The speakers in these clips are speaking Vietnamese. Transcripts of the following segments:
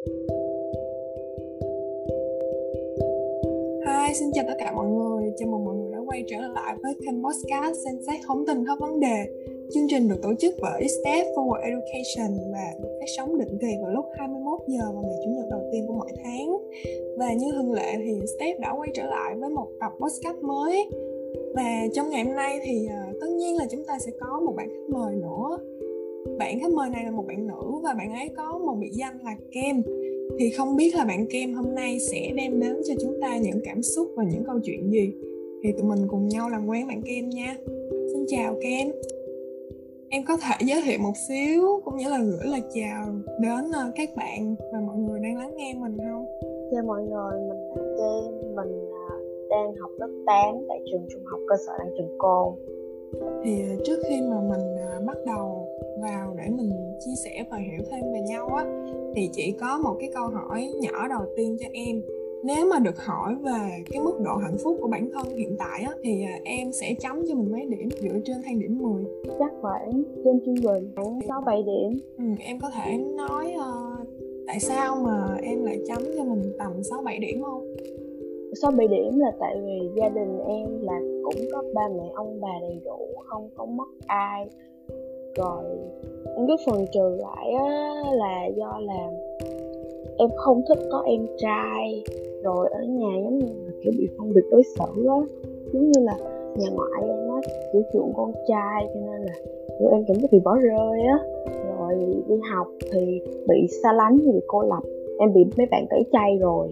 Hi, xin chào tất cả mọi người. Chào mừng mọi người đã quay trở lại với kênh podcast xem xét hóng tin hết vấn đề. Chương trình được tổ chức bởi Step Forward Education và được phát sóng định kỳ vào lúc 21 giờ vào ngày chủ nhật đầu tiên của mỗi tháng. Và như thường lệ thì Step đã quay trở lại với một tập podcast mới. Và trong ngày hôm nay thì uh, tất nhiên là chúng ta sẽ có một bạn khách mời nữa. Bạn khách mời này là một bạn nữ và bạn ấy có một biệt danh là Kem. Thì không biết là bạn Kem hôm nay sẽ đem đến cho chúng ta những cảm xúc và những câu chuyện gì? Thì tụi mình cùng nhau làm quen bạn Kem nha. Xin chào Kem. Em có thể giới thiệu một xíu cũng như là gửi lời chào đến ờ, các bạn và mọi người đang lắng nghe mình không? Chào mọi người mình là Kem. Mình ờ, đang học lớp 8 tại trường trung học cơ sở Đăng Trường Côn. Thì ờ, trước khi mà mình bắt đầu vào để mình chia sẻ và hiểu thêm về nhau á thì chỉ có một cái câu hỏi nhỏ đầu tiên cho em. Nếu mà được hỏi về cái mức độ hạnh phúc của bản thân hiện tại á thì à, em sẽ chấm cho mình mấy điểm dựa trên thang điểm 10 chắc khoảng trên trung bình khoảng sáu bảy điểm. Ừ, em có thể nói uh, tại sao mà em lại chấm cho mình tầm 6 7 điểm không? 6 7 điểm là tại vì gia đình em là cũng có ba mẹ ông bà đầy đủ không có mất ai rồi những cái phần trừ lại á, là do là em không thích có em trai. Rồi ở nhà giống như là kiểu bị phân biệt đối xử á giống như là nhà ngoại em á kiểu chuộng con trai cho nên là kiểu em cảm thấy bị bỏ rơi á. Rồi đi học thì bị xa lánh bị cô lập em bị mấy bạn tẩy chay rồi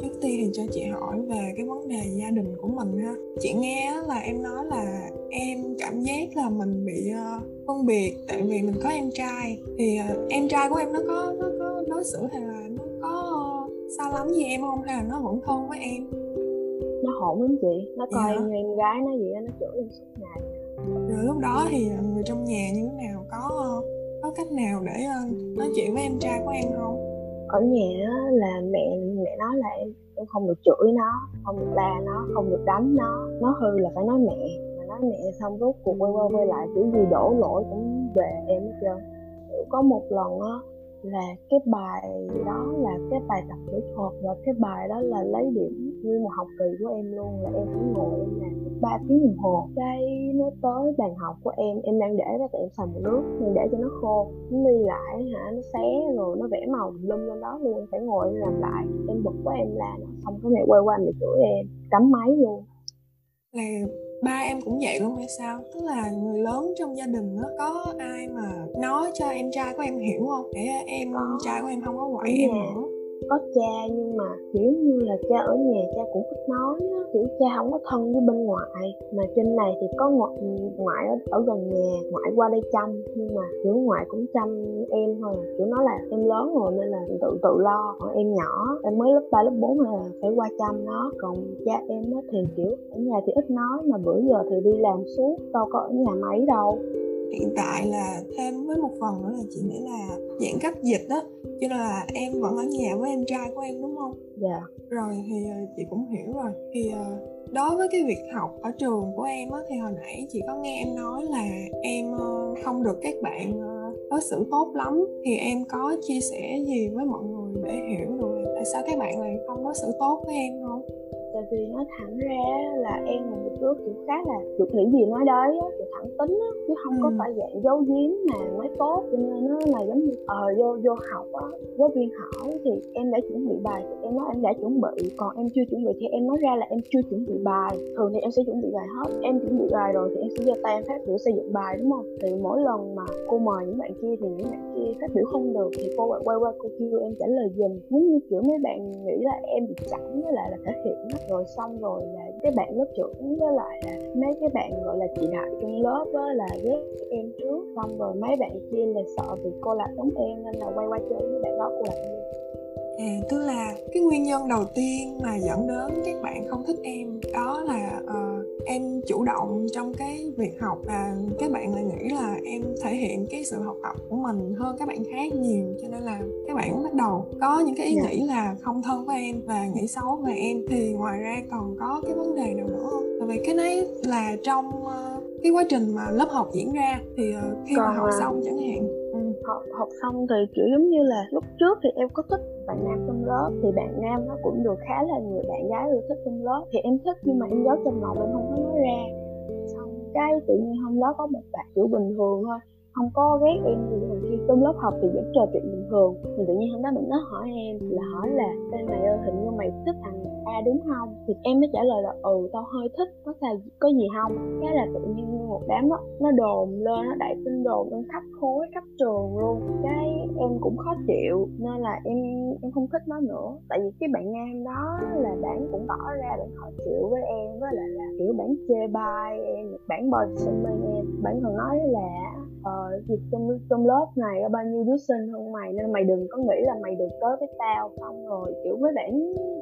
trước tiên thì cho chị hỏi về cái vấn đề gia đình của mình ha. Chị nghe là em nói là em cảm giác là mình bị uh, phân biệt tại vì mình có em trai. Thì uh, em trai của em nó có nó có đối xử hay là nó có xa lắm gì em không? Hay là nó vẫn thân với em? Nó hỗn lắm chị. Nó coi dạ. em như em gái nó vậy nó chửi em suốt ngày. Rồi lúc đó thì người trong nhà như thế nào? Có có cách nào để nói chuyện với em trai của em không ở nhà là mẹ mẹ nói là em em không được chửi nó, không được la nó, không được đánh nó. Nó hư là phải nói mẹ. Mà nói mẹ xong rốt cuộc quay qua quay lại kiểu gì đổ lỗi cũng về em hết trơn. Có một lần á là cái bài đó là cái bài tập kỹ thuật và cái bài đó là lấy điểm nguyên một học kỳ của em luôn, là em phải ngồi em làm ba tiếng đồng hồ. Cái nó tới bàn học của em em đang để đó tại em xài một nước mình để cho nó khô, nó đi lại hả, nó xé rồi nó vẽ màu lum lên đó luôn, em phải ngồi em làm lại. Em bực quá em là xong cái mẹ quay qua mẹ chửi em, cắm máy luôn. Là ba em cũng vậy luôn hay sao? Tức là người lớn trong gia đình nó có ai mà nói cho em trai của em hiểu không? Để em trai của em không có quậy em nữa có cha nhưng mà kiểu như là cha ở nhà cha cũng ít nói á kiểu cha không có thân với bên ngoại. Mà trên này thì có ngoại, ngoại ở, ở gần nhà ngoại qua đây chăm nhưng mà kiểu ngoại cũng chăm em thôi à. kiểu nói là em lớn rồi nên là tự tự lo. Còn em nhỏ em mới lớp ba lớp bốn là phải qua chăm nó. Còn cha em á thì kiểu ở nhà thì ít nói mà bữa giờ thì đi làm suốt đâu có ở nhà mấy đâu hiện tại là thêm với một phần nữa là chị nghĩ là giãn cách dịch đó cho nên là em vẫn ở nhà với em trai của em đúng không? Dạ. Rồi thì ờ, chị cũng hiểu rồi. Thì ờ, đối với cái việc học ở trường của em á thì hồi nãy chị có nghe em nói là em ờ, không được các bạn đối xử tốt lắm. Thì em có chia sẻ gì với mọi người để hiểu được tại sao các bạn lại không đối xử tốt với em không? Tại vì nói thẳng ra là em là một đứa kiểu khá là kiểu nghĩ gì nói đấy á kiểu thẳng tính á chứ không ừ. có phải dạng giấu giếm mà nói tốt cho nên nó là giống như ờ vô vô học á giáo viên hỏi thì em đã chuẩn bị bài thì em nói em đã chuẩn bị còn em chưa chuẩn bị thì em nói ra là em chưa chuẩn bị bài. Thường thì em sẽ chuẩn bị bài hết em chuẩn bị bài rồi thì em sẽ giơ tay em phát biểu xây dựng bài đúng không? Thì mỗi lần mà cô mời những bạn kia thì những bạn kia phát biểu không được thì cô lại quay qua cô kêu em trả lời dùm. Giống như kiểu mấy bạn nghĩ là em bị chậm với lại là thể hiện á rồi xong rồi là cái bạn lớp trưởng với lại là mấy cái bạn gọi là chị đại trong lớp á là ghét em trước. Xong rồi mấy bạn kia là sợ vì cô lạc giống em nên là quay qua chơi với bạn đó cô lạc em À, tức là cái nguyên nhân đầu tiên mà dẫn đến các bạn không thích em đó là uh, em chủ động trong cái việc học và các bạn lại nghĩ là em thể hiện cái sự học tập của mình hơn các bạn khác nhiều cho nên là các bạn bắt đầu có những cái ý. Dạ. nghĩ là không thân với em và nghĩ xấu về em thì ngoài ra còn có cái vấn đề nào nữa không tại vì cái đấy là trong uh, cái quá trình mà lớp học diễn ra thì uh, khi còn mà học à. xong chẳng hạn ừ. học học xong thì kiểu giống như là lúc trước thì em có thích bạn nam trong lớp thì bạn nam nó cũng được khá là nhiều bạn gái yêu thích trong lớp thì em thích nhưng mà em giấu trong lòng em không có nói ra xong cái tự nhiên hôm đó có một bạn kiểu bình thường thôi không có ghét em gì trong lớp học thì vẫn trò chuyện bình thường. Thì tự nhiên hôm đó mình nó hỏi em, là hỏi là tên mày ơi, hình như mày thích thằng A đúng không? Thì em mới trả lời là ừ tao hơi thích, có sao, có gì không? Cái là tự nhiên một đám đó nó đồn lên, nó đẩy tin đồn lên khắp khối, khắp trường luôn. Cái em cũng khó chịu, nên là em em không thích nó nữa. Tại vì cái bạn nam đó là bạn cũng tỏ ra bạn khó chịu với em, với lại là, kiểu, bạn chê bai em bạn body shaming em. Bạn còn nói là ờ việc trong trong lớp này có bao nhiêu đứa sinh hơn mày? Nên mày đừng có nghĩ là mày được tới với tao xong rồi, kiểu mấy bạn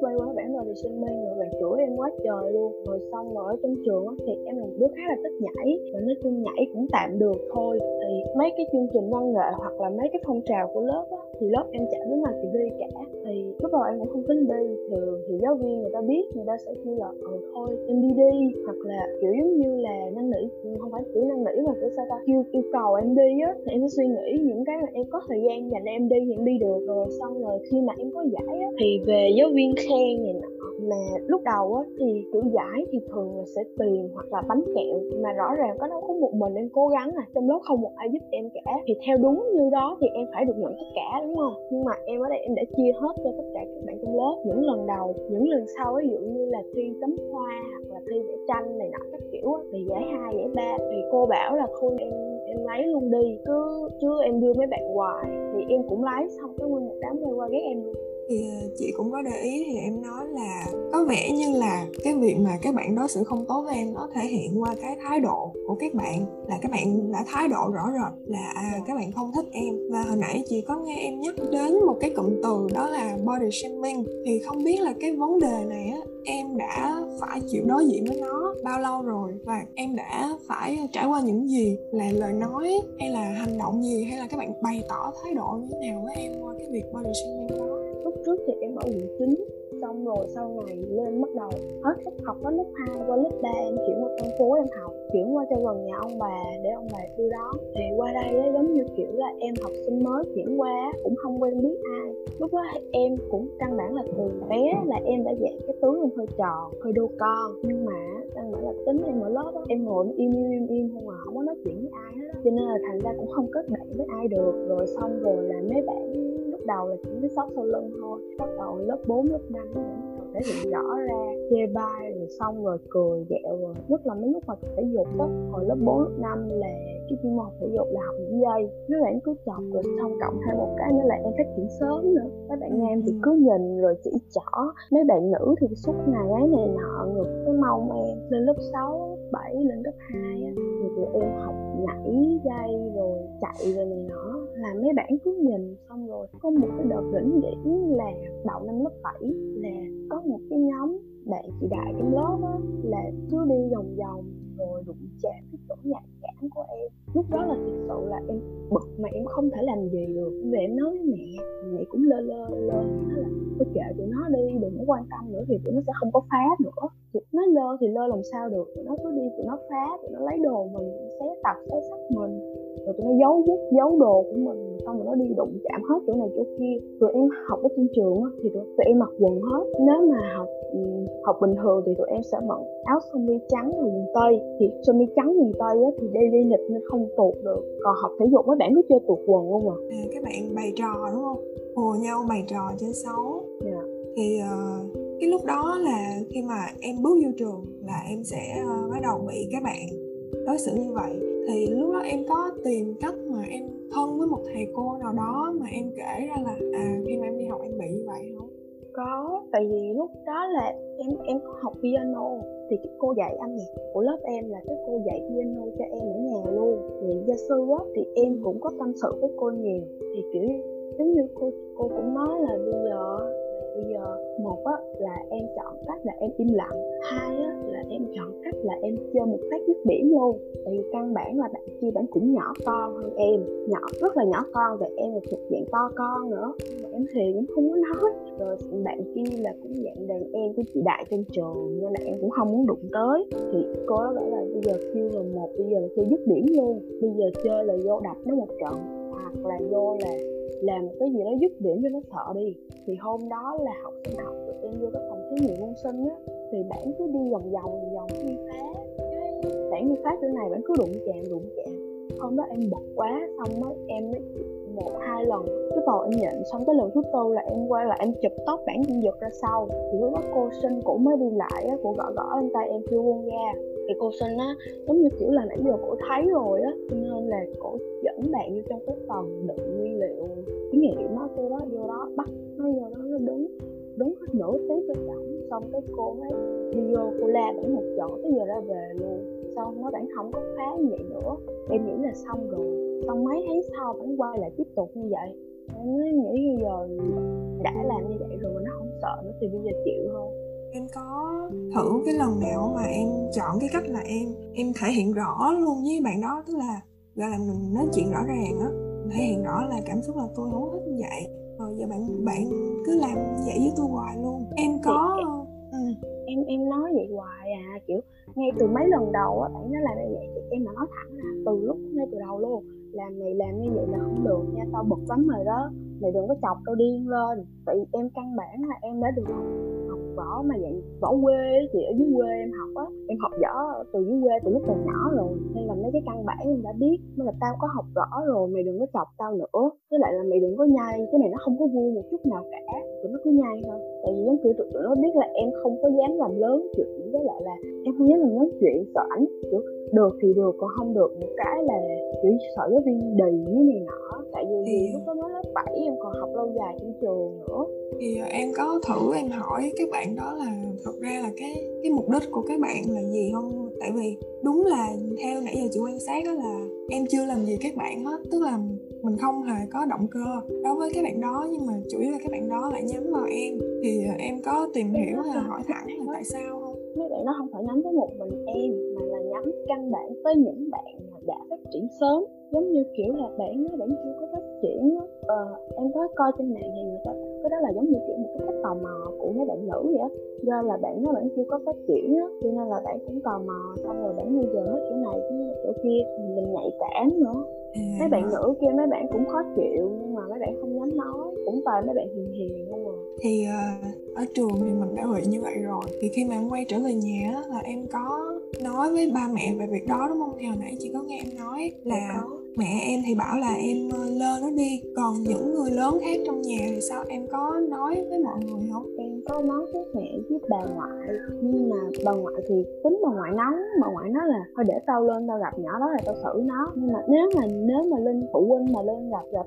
quay qua bạn rồi thì sinh mê rồi bạn chửi em quá trời luôn. Rồi xong rồi ở trong trường thì em là một đứa khá là thích nhảy. Và nói chung nhảy cũng tạm được thôi. Thì mấy cái chương trình văn nghệ hoặc là mấy cái phong trào của lớp á, thì lớp em chả đứa nào chịu đi cả. Thì lúc đầu em cũng không tính đi thường thì giáo viên người ta biết người ta sẽ kêu là ừ thôi em đi đi. Hoặc là, kiểu, giống như là năn nỉ, không phải kiểu năn nỉ mà kiểu sao ta? Kêu, yêu cầu đầu em đi á, thì em sẽ suy nghĩ những cái mà em có thời gian dành em đi thì em đi được rồi. Xong rồi khi mà em có giải á, thì về giáo viên khen này nọ. Mà lúc đầu á, thì kiểu giải thì thường là sẽ tiền hoặc là bánh kẹo. Mà rõ ràng có đâu có một mình em cố gắng à trong lớp không một ai giúp em cả. Thì theo đúng như đó thì em phải được nhận tất cả, đúng không? Nhưng mà em ở đây em đã chia hết cho tất cả các bạn trong lớp. Những lần đầu, những lần sau ví dụ như là thi tấm hoa hoặc là thi vẽ tranh này nọ, các kiểu á, thì giải hai, giải ba. Thì cô bảo là thôi em em lấy luôn đi, cứ, chứ em đưa mấy bạn hoài thì em cũng lái xong, cái nguyên một đám quay qua ghét em luôn thì ờ, chị cũng có để ý thì em nói là có vẻ như là cái việc mà các bạn đối xử không tốt với em nó thể hiện qua cái thái độ của các bạn là các bạn đã thái độ rõ rệt là à, các bạn không thích em. Và hồi nãy chị có nghe em nhắc đến một cái cụm từ đó là body shaming thì không biết là cái vấn đề này á em đã phải chịu đối diện với nó bao lâu rồi? Và em đã phải trải qua những gì? Là lời nói hay là hành động gì? Hay là các bạn bày tỏ thái độ như thế nào với em qua cái việc body shaming đó? Trước thì em ở quận 9 xong rồi sau này lên bắt đầu hết cấp học hết lớp 2 qua lớp 3 em chuyển qua thành phố em học chuyển qua cho gần nhà ông bà để ông bà đưa đón. Thì qua đây á, giống như kiểu là em học sinh mới chuyển qua cũng không quen biết ai. Lúc đó em cũng căn bản là từ bé là em đã dạng cái tướng em hơi tròn hơi đô con. Nhưng mà căn bản là tính em ở lớp á em ngồi im im im im không à không có nói chuyện với ai hết á. Cho nên là thành ra cũng không kết bạn với ai được. Rồi xong rồi là mấy bạn đầu là chỉ biết sót sau lưng thôi. Bắt đầu lớp 4, lớp 5 thể hiện rõ ra chê bai rồi xong rồi cười ghẹo rồi. Nhất là mấy lúc mà thể dục á hồi lớp 4, lớp 5 là cái chuyên môn thể dục là học dây mấy bạn cứ chọc rồi xong cộng thêm một cái nữa là em phát triển sớm nữa. Mấy bạn nam thì cứ nhìn rồi chỉ trỏ mấy bạn nữ thì suốt ngày ấy này nọ ngược cái mông em. Lên lớp 6, lớp 7, lên lớp 2 á thì tụi em học nhảy dây rồi chạy rồi này nọ là mấy bạn cứ nhìn xong rồi có một cái đợt đỉnh điểm là đầu năm lớp 7 là có một cái nhóm bạn chị đại trong lớp á, là cứ đi vòng vòng rồi đụng chạm cái chỗ nhạy cảm của em. Lúc đó là thực sự là em bực mà em không thể làm gì được. Vì em nói với mẹ mẹ cũng lơ lơ lơ nói là tôi kệ tụi nó đi, đừng có quan tâm nữa thì tụi nó sẽ không có phá nữa. Nó lơ thì lơ làm sao được. Tụi nó cứ đi, tụi nó phá, tụi nó lấy đồ mình, xé tập, xé sắt mình rồi tụi nó giấu giấu đồ của mình. Xong rồi nó đi đụng chạm hết chỗ này chỗ kia. Tụi em học ở trên trường á thì tụi, tụi em mặc quần hết. Nếu mà học ừ, học bình thường thì tụi em sẽ mặc áo sơ mi trắng và quần tây. Thì sơ mi trắng quần tây á thì đi đi lịch nên không tuột được. Còn học thể dục mấy bạn cứ chơi tuột quần luôn à, à các bạn bày trò đúng không? Hùa nhau bày trò chơi xấu. Yeah. Dạ. thì uh, cái lúc đó là khi mà em bước vô trường là em sẽ uh, bắt đầu bị các bạn đối xử như vậy thì lúc đó em có tìm cách mà em thân với một thầy cô nào đó mà em kể ra là à khi mà em đi học em bị như vậy không có tại vì lúc đó là em em có học piano thì cái cô dạy âm nhạc của lớp em là cái cô dạy piano cho em ở nhà luôn. Thì gia sư á thì em cũng có tâm sự với cô nhiều. Thì kiểu giống như cô cô cũng nói là bây giờ bây giờ, một á, là em chọn cách là em im lặng, hai á, là em chọn cách là em chơi một phát dứt điểm luôn. Tại vì căn bản là bạn kia bạn cũng nhỏ con hơn em, nhỏ, rất là nhỏ con và em là thuộc dạng to con nữa. Mà em thì em không có nói. Rồi bạn kia là cũng dạng đàn em của chị đại trong trường, nên là em cũng không muốn đụng tới. Thì cô đó bảo là bây giờ kêu là một, bây giờ là chơi dứt điểm luôn. Bây giờ chơi là vô đập nó một trận, hoặc là vô là làm một cái gì đó dứt điểm cho nó sợ đi. Thì hôm đó là học sinh học tụi em vô cái phòng thí nghiệm môn sinh á, thì bạn cứ đi vòng vòng vòng vòng đi phá. Cái bạn đi phá chỗ này bạn cứ đụng chạm đụng chạm. Hôm đó em bực quá, xong đó em mới một, hai lần, cái đầu em nhận xong cái lần thứ tư là em qua là em chụp tóc bản em giật ra sau. Thì lúc đó cô sinh cũng mới đi lại á, cô gõ gõ lên tay em kêu buông ra thì cô sinh á, giống như kiểu là nãy giờ cổ thấy rồi á, cho nên là cổ dẫn bạn vô trong cái phòng đựng nguyên liệu cái thí điểm đó cô đó, vô đó, bắt nó vô đó, nó đứng đứng hết nửa tiếng cho chồng xong cái cô ấy đi vô, cô la bản một chỗ tới giờ ra về luôn. Xong nó bản không có phá như vậy nữa, em nghĩ là xong rồi. Xong mấy tháng sau vẫn quay lại tiếp tục như vậy. Em nghĩ bây giờ đã làm như vậy rồi, nó không sợ nữa, thì bây giờ chịu thôi em có thử cái lần nào mà em chọn cái cách là em em thể hiện rõ luôn với bạn đó tức là gọi là mình nói chuyện rõ ràng á thể hiện rõ là cảm xúc là tôi không thích như vậy. Rồi giờ bạn bạn cứ làm vậy với tôi hoài luôn. Em có ừ. em em nói vậy hoài à? Kiểu ngay từ mấy lần đầu á bạn nó làm như vậy thì em mà nói thẳng ra từ lúc ngay từ đầu luôn làm mày làm như vậy là không được nha tao bực lắm rồi đó mày đừng có chọc tao điên lên. Tại em căn bản là em đã được võ mà vậy võ quê chị ở dưới quê em học á em học võ từ dưới quê từ lúc còn nhỏ rồi nên là mấy cái căn bản em đã biết nên là tao có học rõ rồi mày đừng có chọc tao nữa. Với lại là mày đừng có nhai cái này nó không có vui một chút nào cả tụi nó cứ nhai thôi. Tại vì giống kiểu tụi, tụi nó biết là em không có dám làm lớn chuyện với lại là em không dám làm lớn chuyện sợ ảnh kiểu được thì được còn không được một cái là chỉ sợ giáo viên đì với này nọ. Tại vì thì... lúc đó 7 em còn học lâu dài trong trường nữa. Thì em có thử em hỏi các bạn đó là thật ra là cái cái mục đích của các bạn là gì không? Tại vì đúng là theo nãy giờ chị quan sát đó là em chưa làm gì các bạn hết tức là mình không hề có động cơ đối với các bạn đó nhưng mà chủ yếu là các bạn đó lại nhắm vào em. Thì em có tìm hiểu hay là hỏi thẳng là tại sao không? Mấy bạn nó không phải nhắm tới một mình em mà là nhắm căn bản tới những bạn mà đã phát triển sớm. Giống như kiểu là bạn nó bạn chưa có phát triển á ờ, em có coi trên mạng thì người ta cái đó là giống như kiểu một cái cách tò mò của mấy bạn nữ vậy á. Do là bạn nó bạn chưa có phát triển á cho nên là bạn cũng tò mò xong rồi bạn bây giờ hết chỗ này chỗ kia mình nhạy cảm nữa. À. mấy bạn nữ kia mấy bạn cũng khó chịu nhưng mà mấy bạn không dám nói cũng toàn mấy bạn hiền hiền không à. Thì uh, ở trường thì mình đã bị như vậy rồi. Thì khi mà em quay trở về nhà là em có nói với ba mẹ về việc đó đúng không? Thì hồi nãy chị có nghe em nói là mẹ em thì bảo là em ờ, lơ nó đi. Còn những người lớn khác trong nhà thì sao? Em có nói với mọi người không? Em có nói với mẹ với bà ngoại, nhưng mà bà ngoại thì tính bà ngoại nóng. Bà ngoại nói là, thôi để tao lên tao gặp nhỏ đó là tao xử nó. Nhưng mà nếu mà nếu mà linh, phụ huynh mà lên gặp gặp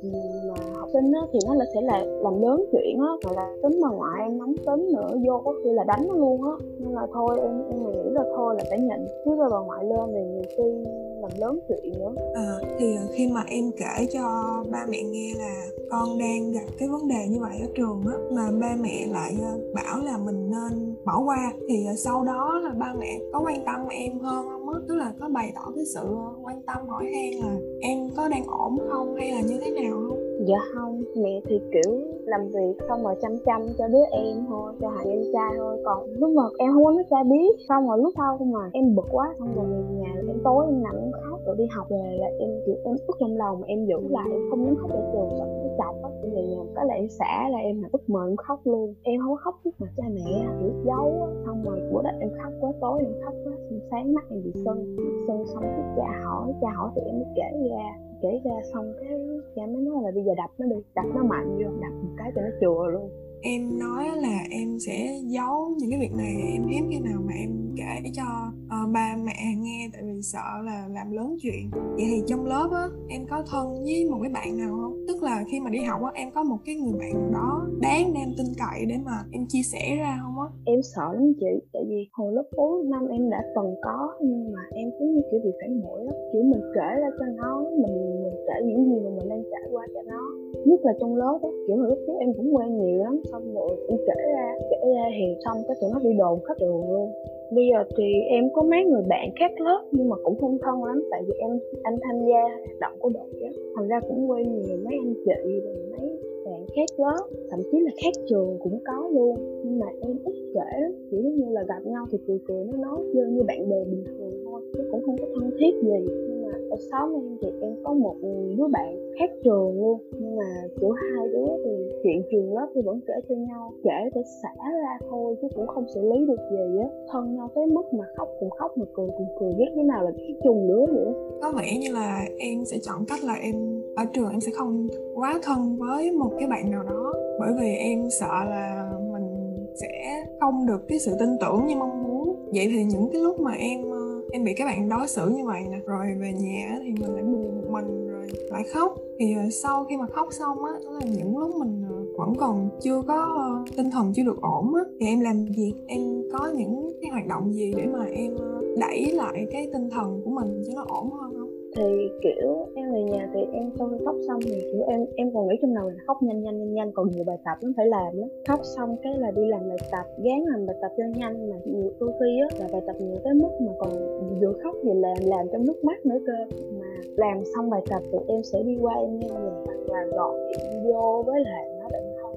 mà học sinh á, thì nó là sẽ là làm lớn chuyện á. Mà là tính bà ngoại em nóng tính nữa, vô có khi là đánh nó luôn á. Nhưng mà thôi, em em nghĩ là thôi là phải nhận chứ rồi bà ngoại lên thì nhiều khi làm lớn chuyện nữa. À, thì ờ, khi mà em kể cho ba mẹ nghe là con đang gặp cái vấn đề như vậy ở trường á mà ba mẹ lại ờ, bảo là mình nên bỏ qua thì sau đó là ba mẹ có quan tâm em hơn không á? Tức là có bày tỏ cái sự quan tâm hỏi han là em có đang ổn không hay là như thế nào không dạ không, mẹ thì, kiểu, làm việc xong rồi chăm chăm cho đứa em thôi, cho hai em trai thôi. Còn lúc mà em không có nói cha biết, xong rồi lúc sau mà em bực quá, xong rồi về nhà em tối em nằm em khóc rồi đi học về là em kiểu em ức trong lòng, mà em giữ lại, em không dám khóc ở trường chọc á em về nhà cái là em là em là ức mờ em khóc luôn. Em không khóc trước mặt cha mẹ, kiểu giấu á, xong rồi bữa đó em khóc quá tối em khóc quá xong sáng mắt em bị sưng. Sưng xong cái cha hỏi cha hỏi thì em mới kể ra. Kể ra xong cái cha mới nói là bây giờ đập nó đi, đập nó mạnh vô, đập một cái cho nó chừa luôn. Em nói là em sẽ giấu những cái việc này em hiếm khi nào mà em kể cho uh, ba mẹ nghe tại vì sợ là làm lớn chuyện. Vậy thì trong lớp á em có thân với một cái bạn nào không? Tức là khi mà đi học á em có một cái người bạn đó đáng để em tin cậy để mà em chia sẻ ra không á? Em sợ lắm chị tại vì hồi lớp 4 năm em đã từng có nhưng mà em cứ như kiểu bị phản bội á. Kiểu mình kể ra cho nó mình mình kể những gì mà mình đang trải qua cho nó. Nhất là trong lớp á kiểu hồi lúc trước em cũng quen nhiều lắm xong rồi em kể ra kể ra thì xong cái tụi nó đi đồn khắp trường luôn. Bây giờ thì em có mấy người bạn khác lớp nhưng mà cũng không thân lắm, tại vì em, anh tham gia hoạt động của đội á. Thành ra cũng quen nhiều mấy anh chị rồi mấy bạn khác lớp, thậm chí là khác trường cũng có luôn. Nhưng mà em ít kể lắm chỉ như là gặp nhau thì cười cười nói nói chơi như bạn bè bình thường thôi, chứ cũng không có thân thiết gì nhưng mà em thì em có một đứa bạn khác trường luôn. Nhưng mà kiểu hai đứa thì chuyện trường lớp thì vẫn kể cho nhau, kể để xả ra thôi chứ cũng không xử lý được gì á. Thân nhau tới mức mà khóc cùng khóc, mà cười cùng cười, ghét thế nào là cái chung nữa nữa có vẻ như là em sẽ chọn cách là em ở trường em sẽ không quá thân với một cái bạn nào đó. Bởi vì em sợ là mình sẽ không được cái sự tin tưởng như mong muốn. Vậy thì những cái lúc mà em em bị các bạn đối xử như vậy nè. Rồi về nhà thì mình lại buồn một mình rồi lại khóc. Thì ờ, sau khi mà khóc xong á đó là những lúc mình ờ, vẫn còn chưa có ờ, tinh thần chưa được ổn á, thì em làm gì? Em có những cái hoạt động gì để mà em đẩy lại cái tinh thần của mình cho nó ổn hơn không thì, kiểu, em về nhà thì em sau khi khóc xong thì, kiểu, em em còn nghĩ trong đầu là khóc nhanh nhanh nhanh nhanh, còn nhiều bài tập nó phải làm đó khóc xong cái là đi làm bài tập, gán làm bài tập cho nhanh mà, nhiều đôi khi á, là bài tập nhiều tới mức mà còn vừa khóc vừa làm làm trong nước mắt nữa cơ. Mà làm xong bài tập thì em sẽ đi qua em nghe nhạc và là điện vô với lại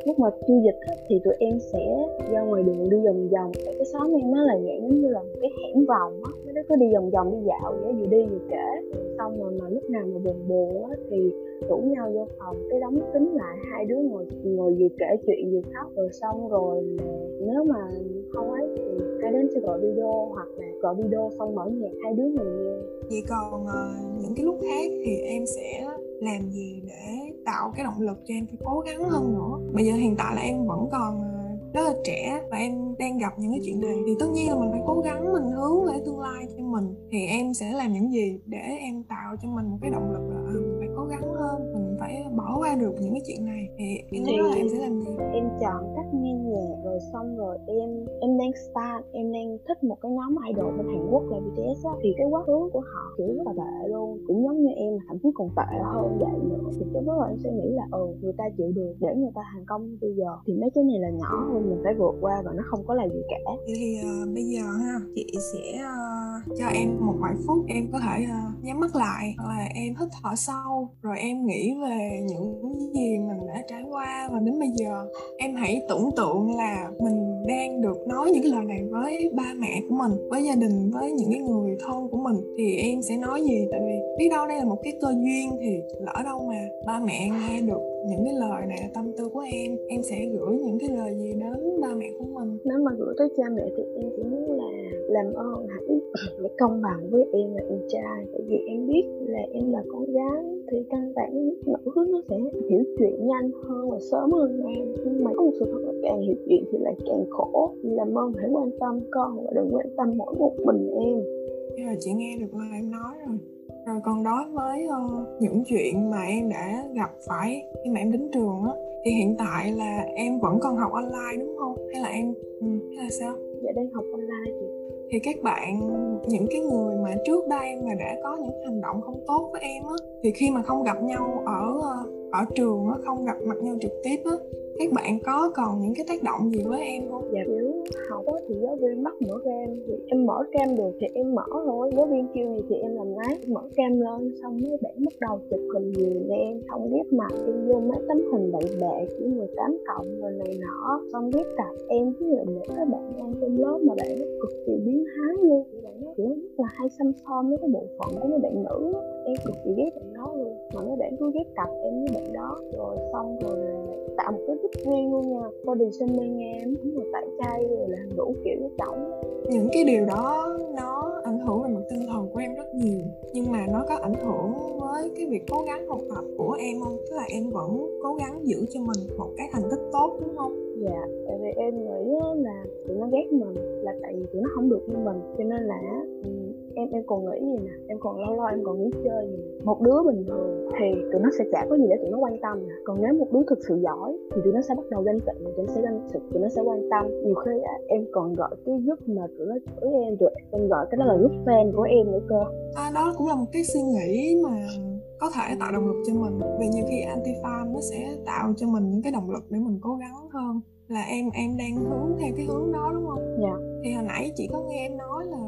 lúc mà chưa dịch thì tụi em sẽ ra ngoài đường đi vòng vòng. Tại cái xóm em nó là dạng giống như là một cái hẻm vòng á mấy đứa cứ đi vòng vòng đi dạo vậy vừa đi vừa kể. Xong rồi mà lúc nào mà buồn buồn á thì rủ nhau vô phòng cái đóng kính lại hai đứa ngồi ngồi vừa kể chuyện vừa khóc rồi xong rồi nếu mà không ấy thì hai đứa sẽ gọi video hoặc là gọi video xong mở nhạc hai đứa ngồi nghe. Vậy còn uh, những cái lúc khác thì em sẽ làm gì để tạo cái động lực cho em phải cố gắng hơn nữa? Bây giờ hiện tại là em vẫn còn ờ, rất là trẻ và em đang gặp những cái chuyện này. Thì tất nhiên là mình phải cố gắng mình hướng về tương lai cho mình. Thì em sẽ làm những gì để em tạo cho mình một cái động lực là à, mình phải cố gắng hơn phải bỏ qua được những cái chuyện này. Thì em nghĩ là em sẽ làm gì? em chọn cách nghe nhạc rồi xong rồi em em đang start em đang thích một cái nhóm idol bên Hàn Quốc là BTS á. Thì cái quá khứ của họ kiểu rất là tệ luôn cũng giống như em thậm chí còn tệ hơn vậy nữa. Thì cái lúc em sẽ nghĩ là ừ người ta chịu được để người ta thành công bây giờ. Thì mấy cái này là nhỏ hơn mình phải vượt qua và nó không có là gì cả. Thì uh, bây giờ ha chị sẽ uh, cho em một vài phút em có thể uh, nhắm mắt lại. Hoặc là em hít thở sâu. Rồi em nghĩ về những gì mình đã trải qua. Và đến bây giờ, em hãy tưởng tượng là mình đang được nói những cái lời này với ba mẹ của mình, với gia đình, với những cái người thân của mình. Thì em sẽ nói gì? Tại vì biết đâu đây là một cái cơ duyên thì lỡ đâu mà ba mẹ nghe được những cái lời này là tâm tư của em em sẽ gửi những cái lời gì đến ba mẹ của mình? Nếu mà gửi tới cha mẹ thì em chỉ muốn là làm ơn hãy hãy công bằng với em là em trai. Tại vì em biết là em là con gái thì căn bản nữ nó sẽ hiểu chuyện nhanh hơn và sớm hơn em. Nhưng mà có một sự thật là càng hiểu chuyện thì lại càng khổ. Làm ơn hãy quan tâm con và đừng quan tâm mỗi một mình em. Thế là chị nghe được lời em nói rồi rồi còn đối với uh, những chuyện mà em đã gặp phải khi mà em đến trường á thì hiện tại là em vẫn còn học online đúng không? Hay là em ừ, hay là sao? Dạ đang học online chị. Thì các bạn những cái người mà trước đây mà đã có những hành động không tốt với em á thì khi mà không gặp nhau ở ờ, ở trường á không gặp mặt nhau trực tiếp á các bạn có còn những cái tác động gì với em không? Dạ học á, thì giáo viên bắt mở cam thì em mở cam được thì em mở thôi. Giáo viên kêu gì thì em làm nấy mở cam lên. Xong mấy bạn bắt đầu chụp hình nhiều em. Không biết mặt em vô mấy tấm hình bậy bạ chỉ 18 cộng rồi này nọ. Không biết cặp em với lại một cái bạn đang trong lớp mà bạn cực kỳ biến thái luôn. Bạn nó kiểu rất là hay xăm xăm với cái bộ phận của mấy bạn nữ em cực kỳ ghét bạn đó luôn. Mà mấy bạn cứ ghép cặp em với bạn đó. Rồi xong rồi tạo một cái group riêng luôn nha. Body shaming em rồi tẩy chay rồi làm đủ kiểu cái chổng những cái điều đó nó ảnh hưởng về mặt tinh thần của em rất nhiều. Nhưng mà nó có ảnh hưởng với cái việc cố gắng học tập của em không? Tức là em vẫn cố gắng giữ cho mình một cái thành tích tốt đúng không? Dạ tại vì em nghĩ là tụi nó ghét mình là tại vì tụi nó không được như mình. Cho nên là em em còn nghĩ gì nè? Em còn lâu lâu em còn nghĩ chơi gì một đứa bình thường thì tụi nó sẽ chả có gì để tụi nó quan tâm nè. Còn nếu một đứa thực sự giỏi thì tụi nó sẽ bắt đầu ganh tị tụi nó sẽ ganh tụi nó sẽ quan tâm. Nhiều khi á, em còn gọi cái group mà tụi nó chửi em rồi em gọi cái đó là group fan của em nữa cơ. À, đó cũng là một cái suy nghĩ mà có thể tạo động lực cho mình. Vì nhiều khi anti farm nó sẽ tạo cho mình những cái động lực để mình cố gắng hơn. Là em em đang hướng theo cái hướng đó đúng không? Dạ. Thì hồi nãy chị có nghe em nói là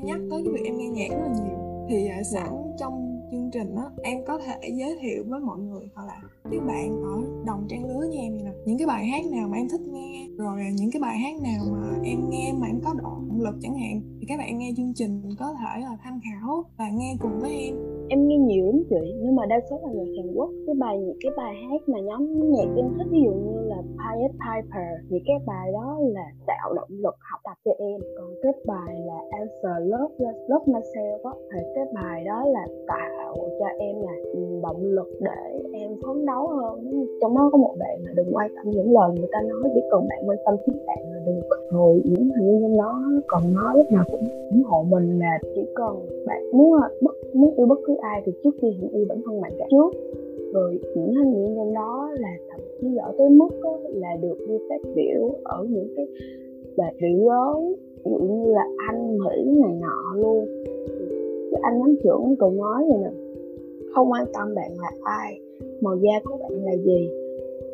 em nhắc tới cái việc em nghe nhạc rất là nhiều. Thì uh, sẵn trong chương trình á em có thể giới thiệu với mọi người hoặc là các bạn ở đồng trang lứa như em nè. Những cái bài hát nào mà em thích nghe rồi những cái bài hát nào mà em nghe mà em có động lực chẳng hạn thì các bạn nghe chương trình có thể là tham khảo và nghe cùng với em em nghe nhiều lắm chị, nhưng mà đa số là nhạc Hàn Quốc. Cái bài những cái bài hát mà nhóm nhạc em thích, ví dụ như là Pied Piper, thì cái bài đó là tạo động lực học tập cho em. Còn cái bài là Answer Love Love Myself đó thì cái bài đó là tạo cho em là động lực để em phấn đấu hơn. Trong đó có một bạn là đừng quan tâm những lời người ta nói, chỉ cần bạn quan tâm chính bạn là được. Rồi những hình như nó còn nói lúc nào cũng ủng hộ mình là chỉ cần bạn muốn à, bất muốn yêu bất cứ ai thì trước tiên hãy yêu bản thân bạn cả. Trước. Rồi những thanh niên trong đó là thậm chí giỏi tới mức đó, là được đi phát biểu ở những cái đại biểu lớn ví dụ như là anh mỹ này nọ luôn. Cái anh nắm trưởng cậu nói vậy nè không quan tâm bạn là ai màu da của bạn là gì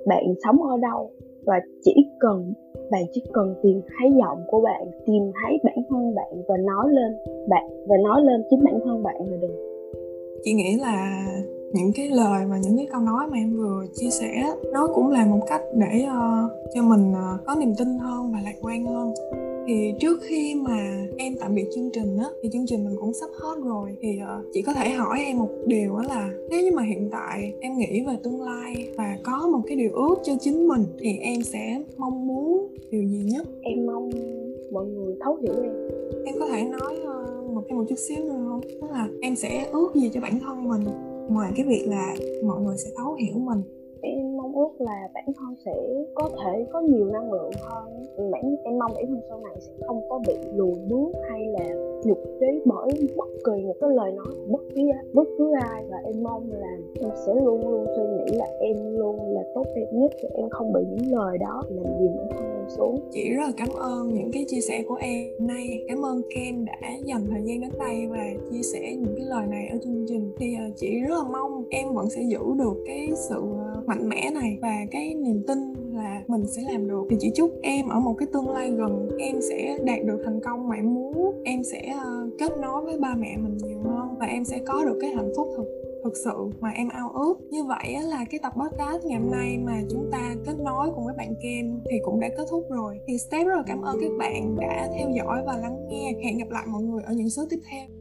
bạn sống ở đâu và chỉ cần bạn chỉ cần tìm thấy giọng của bạn tìm thấy bản thân bạn và nói lên bạn và nói lên chính bản thân bạn là được. Chị nghĩ là những cái lời và những cái câu nói mà em vừa chia sẻ nó cũng là một cách để uh, cho mình uh, có niềm tin hơn và lạc quan hơn thì trước khi mà em tạm biệt chương trình á thì chương trình mình cũng sắp hết rồi. Thì uh, chị có thể hỏi em một điều đó là nếu như mà hiện tại em nghĩ về tương lai và có một cái điều ước cho chính mình thì em sẽ mong muốn điều gì nhất? Em mong mọi người thấu hiểu em. Em có thể nói uh, một thêm một chút xíu nữa không? Tức là em sẽ ước gì cho bản thân mình ngoài cái việc là mọi người sẽ thấu hiểu mình. Em ước là bản thân sẽ có thể có nhiều năng lượng hơn. Bản, em mong bản thân sau này sẽ không có bị lùi bước hay là nhục trí bởi bất kỳ một cái lời nói của bất cứ bất cứ ai. Và em mong là em sẽ luôn luôn suy nghĩ là em luôn là tốt đẹp nhất và em không bị những lời đó làm gì bản thân em xuống. Chị rất là cảm ơn những cái chia sẻ của em hôm nay. Cảm ơn Ken đã dành thời gian đến đây và chia sẻ những cái lời này ở chương trình. Thì à, chị rất là mong em vẫn sẽ giữ được cái sự à, mạnh mẽ này và cái niềm tin là mình sẽ làm được. Thì chỉ chúc em ở một cái tương lai gần em sẽ đạt được thành công mà em muốn em sẽ uh, kết nối với ba mẹ mình nhiều hơn và em sẽ có được cái hạnh phúc thực thực sự mà em ao ước. Như vậy là cái tập podcast ngày hôm nay mà chúng ta kết nối cùng với bạn Ken thì cũng đã kết thúc rồi. Thì Step rất là cảm ơn các bạn đã theo dõi và lắng nghe. Hẹn gặp lại mọi người ở những số tiếp theo.